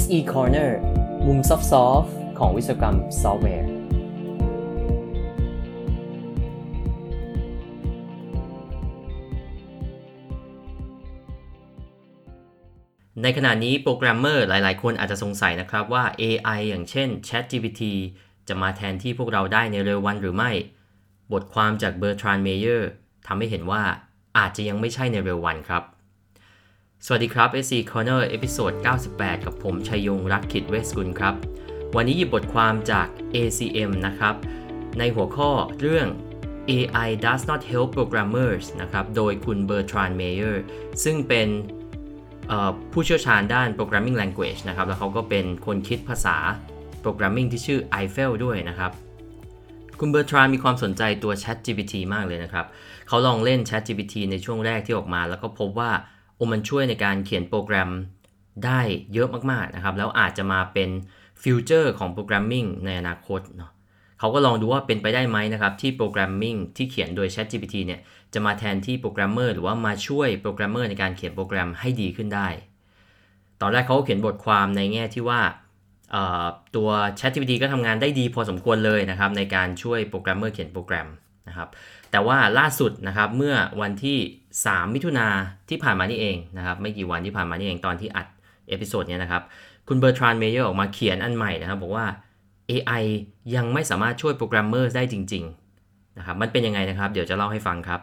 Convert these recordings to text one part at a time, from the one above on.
SE Corner มุม soft ของวิศวกรรมซอฟต์แวร์ ในขณะนี้โปรแกรมเมอร์หลายๆ คนอาจจะสงสัยนะครับว่า AI อย่างเช่น ChatGPT จะมาแทนที่พวกเราได้ในเร็ววันหรือไม่ บทความจาก Bertrand Meyer ทำให้เห็นว่าอาจจะยังไม่ใช่ในเร็ววันครับ สวัสดีครับ SC Corner episode 98 กับผมชัยยงค์ รักขิตเวชสกุลครับ วันนี้หยิบบทความจาก ACM นะครับ ในหัวข้อเรื่อง AI does not help programmers นะครับ โดยคุณ Bertrand Meyer ซึ่งเป็นผู้เชี่ยวชาญด้าน programming language นะครับ แล้วเขาก็เป็นคนคิดภาษา programming ที่ชื่อ Eiffel ด้วยนะครับ คุณเบอร์ทรานมีความสนใจตัว Chat GPT มากเลยนะครับ เขาลองเล่น Chat GPT ในช่วงแรกที่ออกมา แล้วก็พบว่า โอ้มันช่วยในการเขียนโปรแกรมได้เยอะมากๆนะครับ แล้วอาจจะมาเป็น future ของ programming ในอนาคตเนาะเขาก็ลองดูว่าเป็นไปได้ไหมนะครับ ที่ programming ที่เขียนโดย Chat GPT เนี่ยจะมาแทนที่โปรแกรมเมอร์หรือว่ามาช่วยโปรแกรมเมอร์ในการเขียนโปรแกรมให้ดีขึ้นได้ ตอนแรกเขาก็เขียนบทความในแง่ที่ว่าตัว ChatGPT ก็ทำงานได้ดีพอสมควรเลยนะครับในการช่วยโปรแกรมเมอร์เขียนโปรแกรม นะครับแต่ว่าล่าสุดนะครับเมื่อวันที่ 3 มิถุนาที่ผ่านมานี่เองนะครับไม่กี่วันที่ผ่านมานี่เองตอนที่อัด episode เนี้ยนะครับคุณเบอร์ทรานเมเยอร์ออกมาเขียนอันใหม่นะครับบอกว่า AI ยังไม่สามารถช่วยโปรแกรมเมอร์ได้จริงๆนะครับมันเป็นยังไงนะครับ เดี๋ยวจะเล่าให้ฟังครับ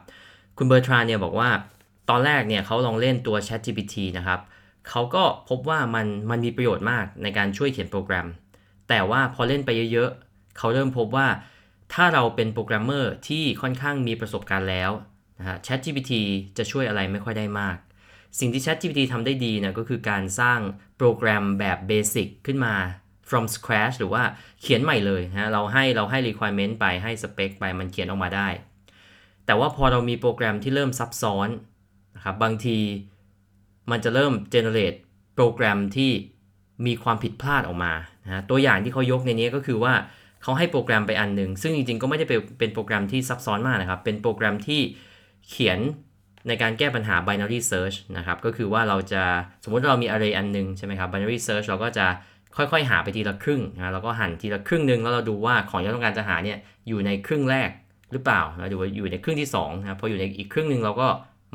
คุณเบอร์ทรานเนี่ยบอกว่าตอนแรกเนี่ยเขาลองเล่นตัว ChatGPT นะครับเขาก็พบว่ามันมันมีประโยชน์มากในการช่วยเขียนโปรแกรม แต่ว่าพอเล่นไปเยอะๆเขาเริ่มพบว่า ถ้าเราเป็นโปรแกรมเมอร์ที่ค่อนข้างมีประสบการณ์แล้วนะฮะ ChatGPT จะช่วยอะไรไม่ค่อยได้มาก สิ่งที่ ChatGPT ทำได้ดีนะก็คือการสร้างโปรแกรมแบบเบสิกขึ้นมา from scratch หรือว่าเขียนใหม่เลยนะเราให้เราให้ requirement ไปให้ spec ไปมันเขียนออกมาได้ แต่ว่าพอเรามีโปรแกรมที่เริ่มซับซ้อนนะครับบางทีมันจะเริ่ม generate โปรแกรมที่มีความผิดพลาดออกมานะตัวอย่างที่เขายกในนี้ก็คือว่า เขาให้โปรแกรมไปอันหนึ่งซึ่งจริงๆก็ไม่ได้เป็นโปรแกรมที่ซับซ้อนมากนะครับ เป็นโปรแกรมที่เขียนในการแก้ปัญหา binary search นะครับ ก็คือว่าเราจะสมมติเรามี array อันหนึ่งใช่ไหมครับ binary search เราก็จะค่อยๆ หาไปทีละครึ่งนะแล้วก็หั่นทีละครึ่งหนึ่งแล้วเราดูว่าของที่เราต้องการจะหาเนี่ยอยู่ในครึ่งแรกหรือเปล่าเราดูว่าอยู่ในครึ่งที่2นะครับพออยู่ในอีกครึ่งหนึ่งเราก็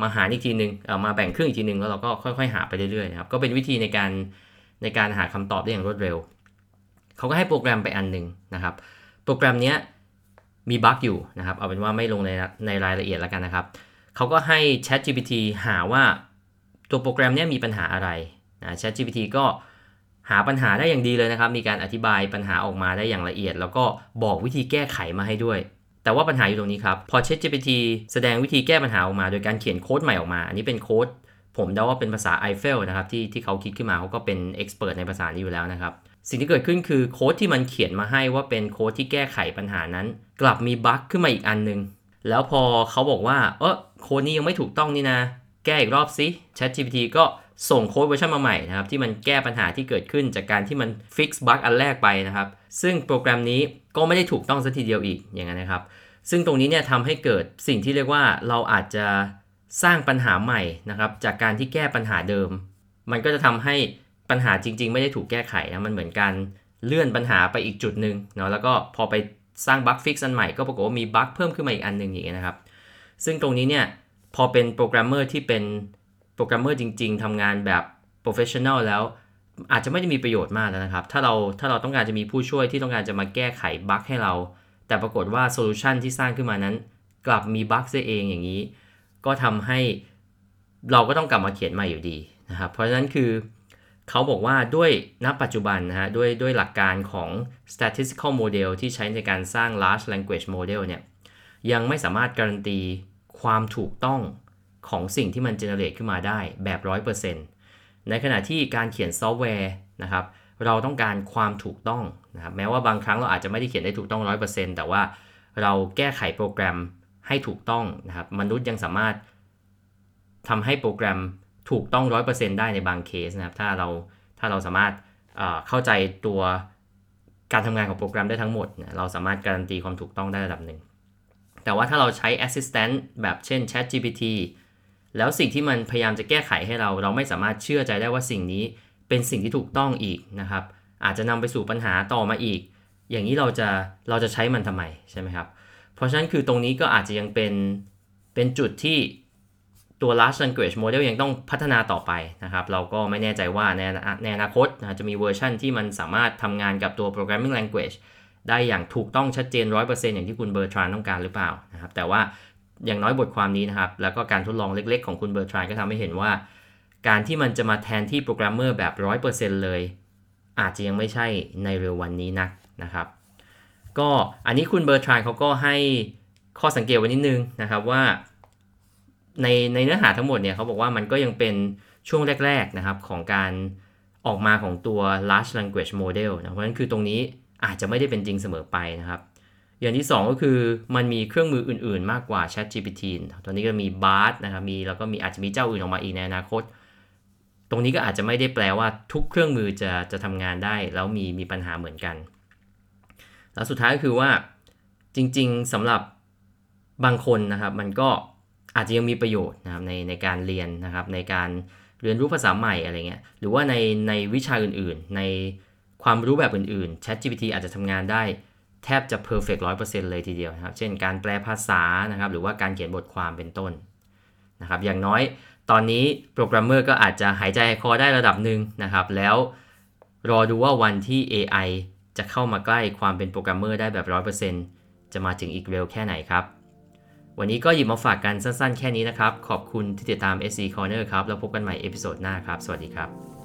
มาหาอีกทีหนึ่งเอามาแบ่งครึ่งอีกทีหนึ่งแล้วเราก็ค่อยๆ หาไปเรื่อยๆนะครับก็เป็นวิธีในการในการหาคำตอบได้อย่างรวดเร็ว เขาก็ให้โปรแกรมไปอันหนึ่งนะครับ โปรแกรมนี้มีบั๊กอยู่นะครับ เอาเป็นว่าไม่ลงในในรายละเอียดแล้วกันนะครับ เขาก็ให้ Chat GPT หาว่าตัวโปรแกรมนี้มีปัญหาอะไรนะ Chat GPT ก็หาปัญหาได้อย่างดีเลยนะครับ มีการอธิบายปัญหาออกมาได้อย่างละเอียด แล้วก็บอกวิธีแก้ไขมาให้ด้วย แต่ว่าปัญหาอยู่ตรงนี้ครับ พอ ChatGPT แสดงวิธีแก้ปัญหาออกมา โดยการเขียนโค้ดใหม่ออกมา อันนี้เป็นโค้ดผมเดาว่าเป็นภาษา Eiffel นะครับที่ที่เขาคิดขึ้นมาเขาก็เป็น expert ในภาษานี้อยู่แล้วนะครับ สิ่งที่เกิดขึ้นคือโค้ดที่มันเขียนมาให้ว่าเป็นโค้ดที่แก้ไขปัญหานั้น กลับมีบั๊กขึ้นมาอีกอันนึงแล้วพอเขาบอกว่า เออโค้ดนี้ยังไม่ถูกต้องนี่นะ แก้อีกรอบสิ ChatGPT ก็ส่งโค้ดเวอร์ชันมาใหม่นะครับ ที่มันแก้ปัญหาที่เกิดขึ้นจากการที่มันfix bug อันแรกไปนะครับ ซึ่งโปรแกรมนี้ก็ไม่ได้ถูกต้องซะทีเดียวอีกอย่างนั้นนะครับ ซึ่งตรงนี้เนี่ยทำให้เกิดสิ่งที่เรียกว่าเราอาจจะสร้างปัญหาใหม่นะครับ จากการที่แก้ปัญหาเดิม มันก็จะทำให้ ปัญหาจริง ๆ ไม่ได้ถูกแก้ไขนะมันเหมือนการเลื่อนปัญหาไปอีกจุดหนึ่งเนาะแล้วก็พอไปสร้าง bug fix อันใหม่ก็ปรากฏว่ามีบั๊กเพิ่มขึ้นมาอีกอันหนึ่งอย่างเงี้ยนะครับ ซึ่งตรงนี้เนี่ยพอเป็นโปรแกรมเมอร์ที่เป็นโปรแกรมเมอร์จริง ๆทำงานแบบ professional แล้ว อาจจะไม่ได้มีประโยชน์มากแล้วนะครับ ถ้าเราถ้าเราต้องการจะมีผู้ช่วยที่ต้องการจะมาแก้ไขบั๊กให้เรา แต่ปรากฏว่าโซลูชันที่สร้างขึ้นมานั้น กลับมีบั๊กเสียเองอย่างนี้ ก็ทำให้เราก็ต้องกลับมาเขียนใหม่อยู่ดีนะครับ เพราะฉะนั้นคือ เขาบอกว่าด้วยณปัจจุบันนะฮะด้วยด้วยหลักการของ statistical model ที่ใช้ในการสร้าง large language model เนี่ยยังไม่สามารถการันตีความถูกต้องของสิ่งที่มัน generate ขึ้นมาได้แบบ 100%ในขณะที่การเขียนซอฟต์แวร์นะครับเราต้องการความถูกต้องนะครับแม้ว่าบางครั้งเราอาจจะไม่ได้เขียนได้ถูกต้อง 100%แต่ว่าเราแก้ไขโปรแกรมให้ถูกต้องนะครับมนุษย์ยังสามารถทำให้โปรแกรม ถูกต้อง100%ได้ในบางเคสนะครับ ถ้าเราถ้าเราสามารถเข้าใจตัวการทำงานของโปรแกรมได้ทั้งหมด เราสามารถการันตีความถูกต้องได้ระดับหนึ่ง แต่ว่าถ้าเราใช้ assistant แบบเช่น ChatGPT แล้วสิ่งที่มันพยายามจะแก้ไขให้เรา เราไม่สามารถเชื่อใจได้ว่าสิ่งนี้เป็นสิ่งที่ถูกต้องอีกนะครับ อาจจะนำไปสู่ปัญหาต่อมาอีก อย่างนี้เราจะเราจะใช้มันทำไมใช่ไหมครับ เพราะฉะนั้นคือตรงนี้ก็อาจจะยังเป็นเป็นจุดที่ ตัว large language model ยังต้องพัฒนาต่อไปนะครับ เราก็ไม่แน่ใจว่าในในอนาคตนะจะมีเวอร์ชันที่มันสามารถทำงานกับตัว programming language ได้อย่างถูกต้องชัดเจน 100%อย่างที่คุณเบอร์ทรานต้องการหรือเปล่านะครับ แต่ว่าอย่างน้อยบทความนี้นะครับ แล้วก็การทดลองเล็กๆ ของคุณเบอร์ทรานก็ทำให้เห็นว่า การที่มันจะมาแทนที่โปรแกรมเมอร์แบบ 100%เลย อาจจะยังไม่ใช่ในเร็ววันนี้นักนะครับ ก็อันนี้คุณเบอร์ทรานเขาก็ให้ข้อสังเกตไว้นิดนึงนะครับว่า ในในเนื้อหาทั้งหมดเนี่ยเขาบอกว่ามันก็ยังเป็นช่วงแรก ๆนะครับของการออกมาของตัว large language model นะเพราะฉะนั้นคือตรงนี้อาจจะไม่ได้เป็นจริงเสมอไปนะครับ อย่างที่ 2 ก็คือมันมีเครื่องมืออื่นๆ มากกว่า Chat GPT ตอนนี้ก็มี Bard นะครับมีแล้วก็มีอาจจะมีเจ้าอื่นออกมาอีกในอนาคต ตรงนี้ก็อาจจะไม่ได้แปลว่าทุกเครื่องมือจะจะทำงานได้ แล้วมีมีปัญหาเหมือนกัน แล้วสุดท้ายก็คือว่าจริงๆสำหรับบางคนนะครับมันก็ อาจจะยังมีประโยชน์นะครับในในการเรียนนะครับ ในการเรียนรู้ภาษาใหม่อะไรเงี้ยหรือว่าในในวิชาอื่นๆ ในความรู้แบบอื่นๆ Chat GPT อาจจะทำงานได้แทบจะ perfect 100%เลยทีเดียวนะครับ เช่นการแปลภาษานะครับ หรือว่าการเขียนบทความเป็นต้นนะครับ อย่างน้อยตอนนี้โปรแกรมเมอร์ก็อาจจะหายใจคอได้ระดับหนึ่งนะครับ แล้วรอดูว่าวันที่ AI จะเข้ามาใกล้ความเป็นโปรแกรมเมอร์ได้แบบ 100%จะมาถึงอีกเร็วแค่ไหนครับ วันนี้ก็หยิบมาฝากกันสั้นๆ แค่นี้นะครับ ขอบคุณที่ติดตาม SC Corner ครับ แล้วพบกันใหม่ episode หน้าครับ สวัสดีครับ